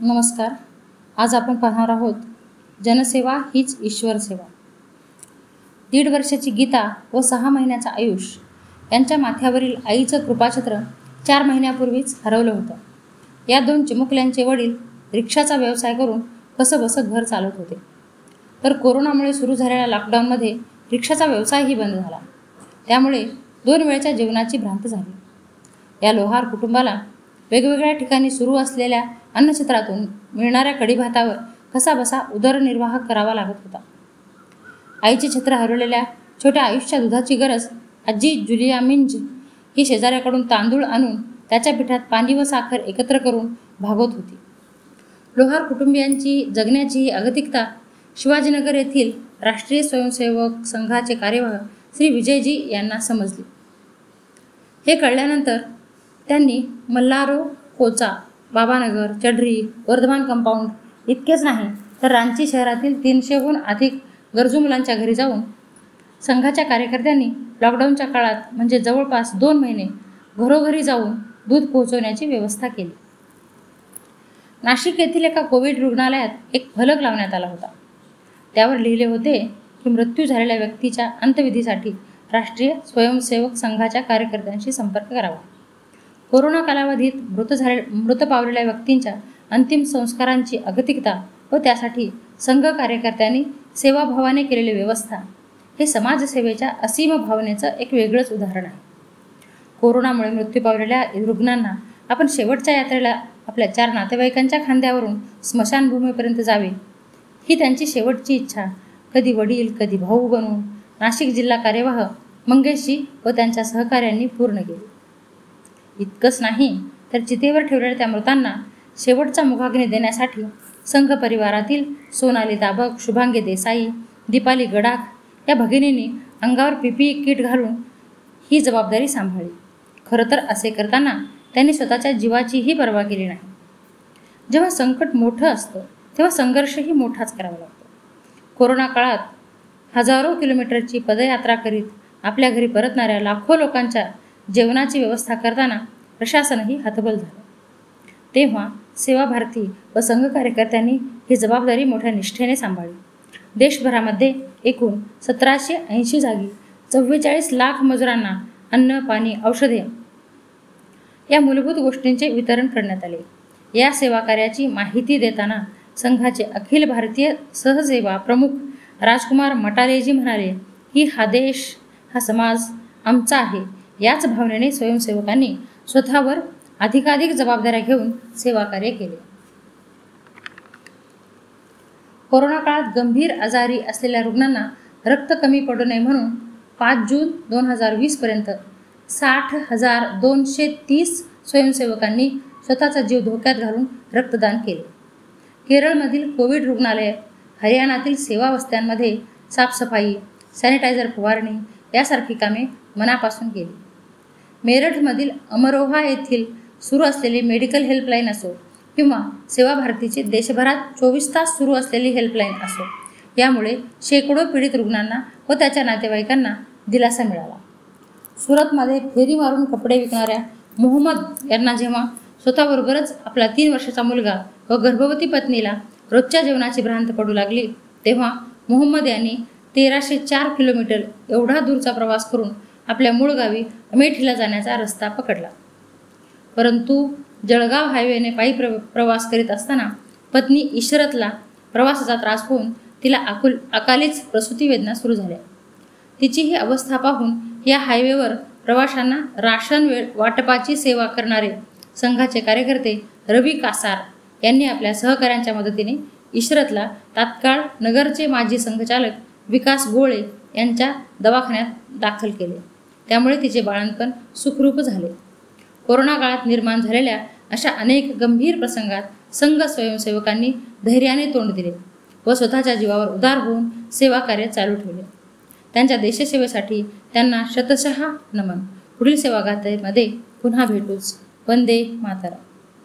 नमस्कार. आज आपण पाहणार आहोत जनसेवा हीच ईश्वर सेवा. दीड वर्षाची गीता व सहा महिन्याचा आयुष यांच्या माथ्यावरील आईचं कृपाछत्र चार महिन्यापूर्वीच हरवलं होतं. या दोन चिमुकल्यांचे वडील रिक्षाचा व्यवसाय करून कसं बसं घर चालवत होते. तर कोरोनामुळे सुरू झालेल्या लॉकडाऊनमध्ये रिक्षाचा व्यवसायही बंद झाला. त्यामुळे दोन वेळच्या जेवणाची भ्रांत झाली. या लोहार कुटुंबाला वेगवेगळ्या ठिकाणी सुरू असलेल्या अन्नक्षेत्रातून मिळणाऱ्या कढीभातावर कसाबसा उदरनिर्वाह करावा लागत होता. आईचे छत्र हरवलेल्या छोट्या आयुष्या दुधाची गरज आजी जुलिया मिंज ही शेजाऱ्याकडून तांदूळ आणून त्याच्या पिठात पाणी व साखर एकत्र करून भागवत होती. लोहार कुटुंबियांची जगण्याची ही अगतिकता शिवाजीनगर येथील राष्ट्रीय स्वयंसेवक संघाचे कार्यवाह श्री विजयजी यांना समजली. हे कळल्यानंतर त्यांनी मल्हारो कोचा बाबानगर चढरी वर्धमान कंपाऊंड इतकेच नाही तर रांची शहरातील तीनशेहून अधिक गरजू मुलांच्या घरी जाऊन संघाच्या कार्यकर्त्यांनी लॉकडाऊनच्या काळात म्हणजे जवळपास दोन महिने घरोघरी जाऊन दूध पोहोचवण्याची व्यवस्था केली. नाशिक येथील एका कोविड रुग्णालयात एक फलक लावण्यात आला होता. त्यावर लिहिले होते की मृत्यू झालेल्या व्यक्तीच्या अंत्यविधीसाठी राष्ट्रीय स्वयंसेवक संघाच्या कार्यकर्त्यांशी संपर्क करावा. कोरोना कालावधीत मृत झाले मृत पावलेल्या व्यक्तींच्या अंतिम संस्कारांची अगतिकता व त्यासाठी संघ कार्यकर्त्यांनी सेवाभावाने केलेली व्यवस्था हे समाजसेवेच्या असीम भावनेचं एक वेगळंच उदाहरण आहे. कोरोनामुळे मृत्यू पावलेल्या रुग्णांना आपण शेवटच्या यात्रेला आपल्या चार नातेवाईकांच्या खांद्यावरून स्मशानभूमीपर्यंत जावे ही त्यांची शेवटची इच्छा. कधी वडील कधी भाऊ बनून नाशिक जिल्हा कार्यवाह मंगेशजी व त्यांच्या सहकाऱ्यांनी पूर्ण केली. इतकंच नाही तर चितेवर ठेवलेल्या त्या मृतांना शेवटचा मुखाग्नी देण्यासाठी संघ परिवारातील सोनाली दाबक शुभांगी देसाई दीपाली गडाख या भगिनींनी अंगावर पीपी किट घालून ही जबाबदारी सांभाळली. खरं तर असे करताना त्यांनी स्वतःच्या जीवाचीही पर्वा केली नाही. जेव्हा संकट मोठं असतं तेव्हा संघर्षही मोठाच करावा लागतो. कोरोना काळात हजारो किलोमीटरची पदयात्रा करीत आपल्या घरी परतणाऱ्या लाखो लोकांच्या जेवणाची व्यवस्था करताना प्रशासनही हतबल झालं. तेव्हा सेवा भारती व संघ कार्यकर्त्यांनी ही जबाबदारी मोठ्या निष्ठेने सांभाळली. देशभरामध्ये एकूण सतराशे ऐंशी जागी चव्वेचाळीस लाख मजुरांना अन्न पाणी औषधे या मूलभूत गोष्टींचे वितरण करण्यात आले. या सेवा कार्याची माहिती देताना संघाचे अखिल भारतीय सहसेवा प्रमुख राजकुमार मटारेजी म्हणाले की हा देश हा समाज आमचा आहे. याच भावनेने स्वयंसेवकांनी स्वतःवर अधिकाधिक जबाबदाऱ्या घेऊन सेवाकार्य केले. कोरोना काळात गंभीर आजारी असलेल्या रुग्णांना रक्त कमी पडू नये म्हणून पाच जून दोन हजार वीसपर्यंत साठ हजार दोनशे तीस स्वयंसेवकांनी स्वतःचा जीव धोक्यात घालून रक्तदान केले. केरळमधील कोविड रुग्णालय हरियाणातील सेवा वस्त्यांमध्ये साफसफाई सॅनिटायझर फवारणी यासारखी कामे मनापासून केली. मेरठमधील अमरोहा येथील सुरू असलेली मेडिकल हेल्पलाईन असो किंवा सेवा भारतीची देशभरात चोवीस तास सुरू असलेली हेल्पलाईन असो यामुळे शेकडो पीडित रुग्णांना व त्याच्या नातेवाईकांना दिलासा मिळाला. सुरतमध्ये फेरी मारून कपडे विकणाऱ्या मोहम्मद यांना जेव्हा स्वतःबरोबरच आपला तीन वर्षाचा मुलगा व गर्भवती पत्नीला रोजच्या जेवणाची भ्रांत पडू लागली तेव्हा मोहम्मद यांनी तेराशे चार किलोमीटर एवढा दूरचा प्रवास करून आपल्या मूळ गावी अमेठीला जाण्याचा रस्ता पकडला. परंतु जळगाव हायवेने पायी प्र प्रवास करीत असताना पत्नी इशरतला प्रवासाचा त्रास होऊन तिला आकुल अकालीच प्रसूती वेदना सुरू झाल्या. तिची ही अवस्था पाहून या हायवेवर प्रवाशांना राशन वेळ वाटपाची सेवा करणारे संघाचे कार्यकर्ते रवी कासार यांनी आपल्या सहकाऱ्यांच्या मदतीने इशरतला तात्काळ नगरचे माजी संघचालक विकास गोळे यांच्या दवाखान्यात दाखल केले. त्यामुळे तिचे बाळंतपण सुखरूप झाले. कोरोना काळात निर्माण झालेल्या अशा अनेक गंभीर प्रसंगात संघ स्वयंसेवकांनी धैर्याने तोंड दिले व स्वतःच्या जीवावर उदार होऊन सेवा कार्य चालू ठेवले. त्यांच्या देशसेवेसाठी त्यांना शतशः नमन. पुढील सेवागाथेमध्ये पुन्हा भेटूच. वंदे मातारा